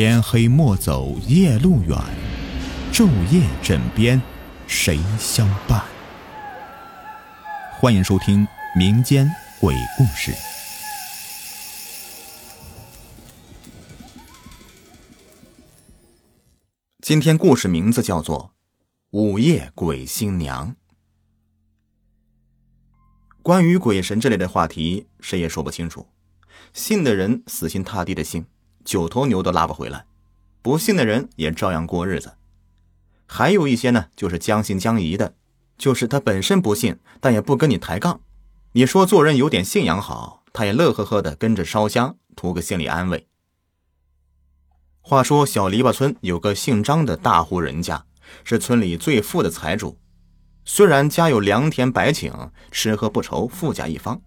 天黑莫走夜路远，昼夜枕边谁相伴？欢迎收听民间鬼故事。今天故事名字叫做《午夜鬼新娘》。关于鬼神之类的话题，谁也说不清楚。信的人死心塌地的信。九头牛都拉不回来，不信的人也照样过日子。还有一些呢，就是将信将疑的，就是他本身不信，但也不跟你抬杠。你说做人有点信仰好，他也乐呵呵的跟着烧香，图个心理安慰。话说小篱笆村有个姓张的大户人家，是村里最富的财主。虽然家有良田百顷，吃喝不愁，富甲一方，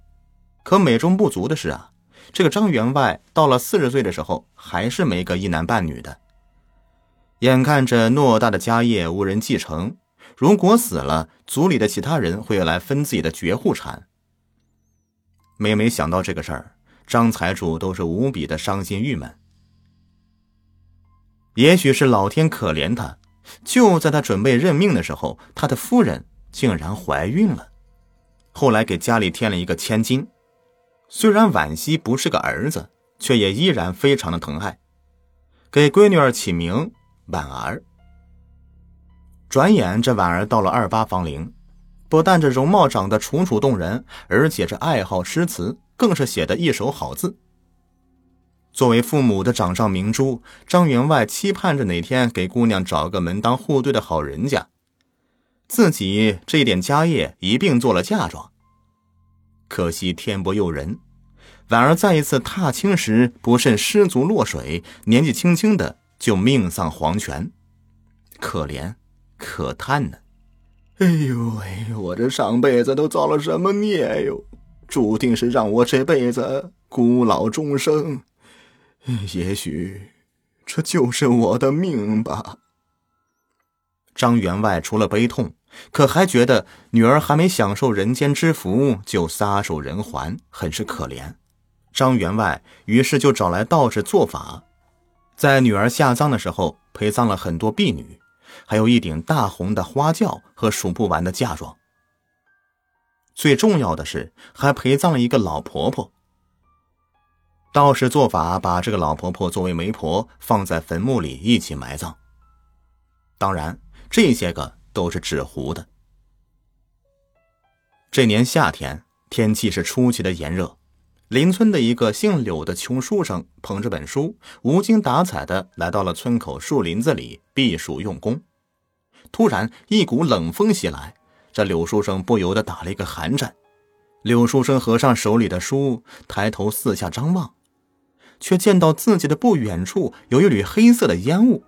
可美中不足的是啊。这个张员外到了四十岁的时候，还是没个一男半女的。眼看着偌大的家业无人继承，如果死了，族里的其他人会来分自己的绝户产。每每想到这个事儿，张财主都是无比的伤心郁闷。也许是老天可怜他，就在他准备认命的时候，他的夫人竟然怀孕了。后来给家里添了一个千金。虽然婉惜不是个儿子，却也依然非常的疼爱，给闺女儿起名婉儿。转眼这婉儿到了二八芳龄，不但这容貌长得楚楚动人，而且这爱好诗词，更是写的一手好字。作为父母的掌上明珠，张员外期盼着哪天给姑娘找个门当户对的好人家，自己这点家业一并做了嫁妆。可惜天不佑人，婉儿再一次踏青时不慎失足落水，年纪轻轻的就命丧黄泉，可怜，可叹呢。哎呦喂，我这上辈子都造了什么孽哟？注定是让我这辈子孤老终生。也许，这就是我的命吧。张员外除了悲痛。可还觉得女儿还没享受人间之福就撒手人寰，很是可怜。张员外于是就找来道士做法，在女儿下葬的时候陪葬了很多婢女，还有一顶大红的花轿和数不完的嫁妆。最重要的是，还陪葬了一个老婆婆。道士做法把这个老婆婆作为媒婆放在坟墓里一起埋葬。当然，这些个。都是纸糊的。这年夏天，天气是出奇的炎热。邻村的一个姓柳的穷书生捧着本书，无精打采的来到了村口树林子里避暑用功。突然，一股冷风袭来，这柳书生不由得打了一个寒颤。柳书生合上手里的书，抬头四下张望，却见到自己的不远处有一缕黑色的烟雾。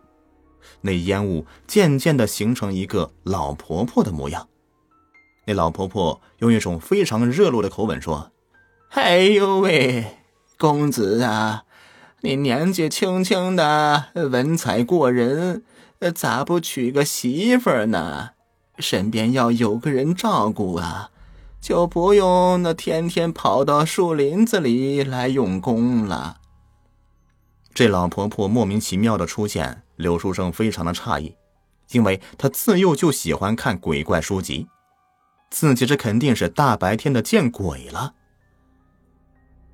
那烟雾渐渐的形成一个老婆婆的模样。那老婆婆用一种非常热络的口吻说：“哎呦喂，公子啊，你年纪轻轻的，文采过人，咋不娶个媳妇呢？身边要有个人照顾啊，就不用那天天跑到树林子里来用功了。”这老婆婆莫名其妙的出现。柳书生非常的诧异，因为他自幼就喜欢看鬼怪书籍，自己这肯定是大白天的见鬼了。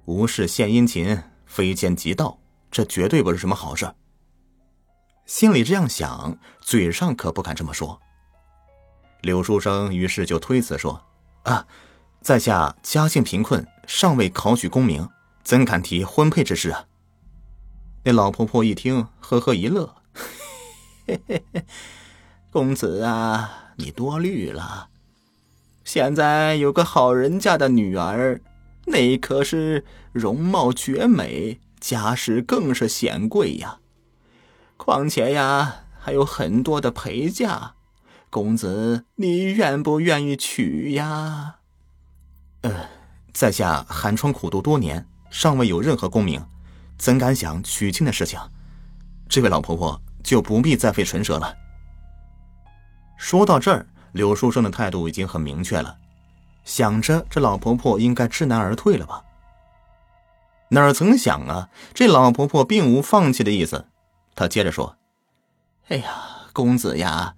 无事献殷勤，非奸即盗，这绝对不是什么好事。心里这样想，嘴上可不敢这么说。柳书生于是就推辞说：“啊，在下家境贫困，尚未考取功名，怎敢提婚配之事啊？”那老婆婆一听，呵呵一乐。嘿嘿嘿，公子啊，你多虑了。现在有个好人家的女儿，那可是容貌绝美，家世更是显贵呀。况且呀，还有很多的陪嫁。公子，你愿不愿意娶呀？呃，在下寒窗苦读多年，尚未有任何功名，怎敢想娶亲的事情？这位老婆婆。就不必再费唇舌了。说到这儿，柳书生的态度已经很明确了，想着这老婆婆应该知难而退了吧。哪曾想啊，这老婆婆并无放弃的意思，他接着说：“哎呀，公子呀，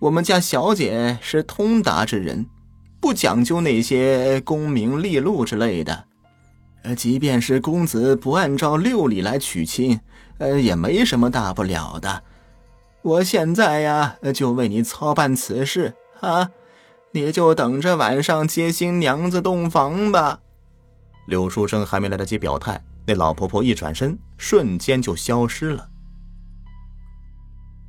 我们家小姐是通达之人，不讲究那些功名利禄之类的。呃，即便是公子不按照六礼来娶亲，呃，也没什么大不了的。我现在呀，就为你操办此事啊，你就等着晚上接新娘子洞房吧。”柳书生还没来得及表态，那老婆婆一转身，瞬间就消失了。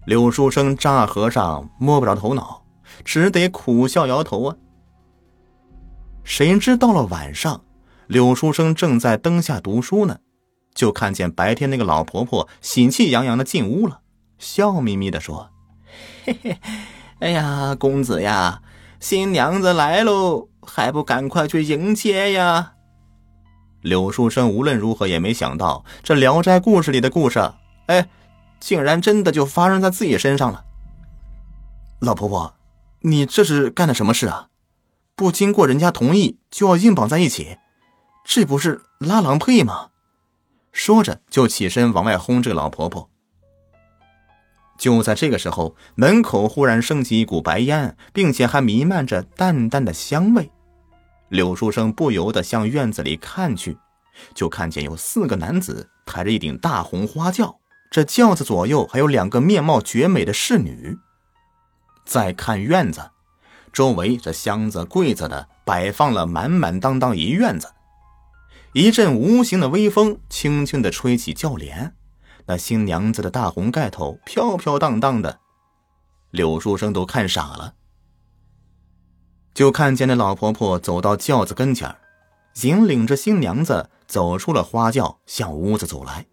柳书生张和尚摸不着头脑，只得苦笑摇头啊。谁知到了晚上，柳书生正在灯下读书呢，就看见白天那个老婆婆喜气洋洋的进屋了，笑眯眯的说：“嘿嘿，哎呀，公子呀，新娘子来喽，还不赶快去迎接呀？”柳书生无论如何也没想到，这《聊斋故事》里的故事，哎，竟然真的就发生在自己身上了。老婆婆，你这是干的什么事啊？不经过人家同意就要硬绑在一起，这不是拉郎配吗？说着就起身往外轰这个老婆婆。就在这个时候，门口忽然升起一股白烟，并且还弥漫着淡淡的香味。柳书生不由得向院子里看去，就看见有四个男子抬着一顶大红花轿，这轿子左右还有两个面貌绝美的侍女。再看院子，周围这箱子柜子的摆放了满满当当一院子。一阵无形的微风轻轻的吹起轿帘，那新娘子的大红盖头飘飘荡荡的，柳书生都看傻了。就看见那老婆婆走到轿子跟前引领着新娘子走出了花轿，向屋子走来。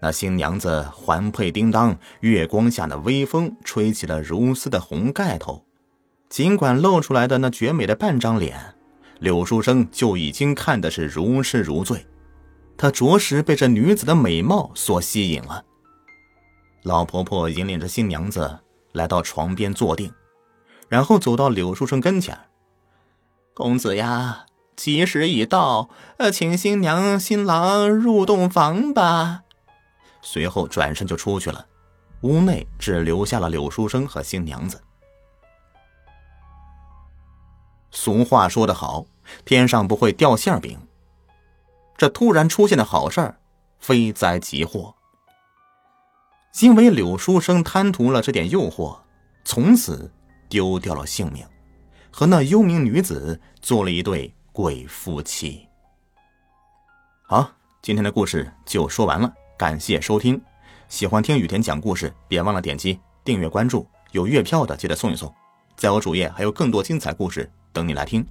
那新娘子环佩叮当，月光下的微风吹起了如丝的红盖头。尽管露出来的那绝美的半张脸，柳书生就已经看的是如痴如醉。他着实被这女子的美貌所吸引了。老婆婆引领着新娘子来到床边坐定。然后走到柳书生跟前，公子呀，吉时已到，呃，请新娘新郎入洞房吧。随后转身就出去了，屋内只留下了柳书生和新娘子。俗话说得好，天上不会掉馅饼。这突然出现的好事儿，非灾即祸。因为柳书生贪图了这点诱惑，从此。丢掉了性命，和那幽冥女子做了一对鬼夫妻。好，今天的故事就说完了，感谢收听。喜欢听雨田讲故事，别忘了点击订阅关注。有月票的记得送一送，在我主页还有更多精彩故事等你来听。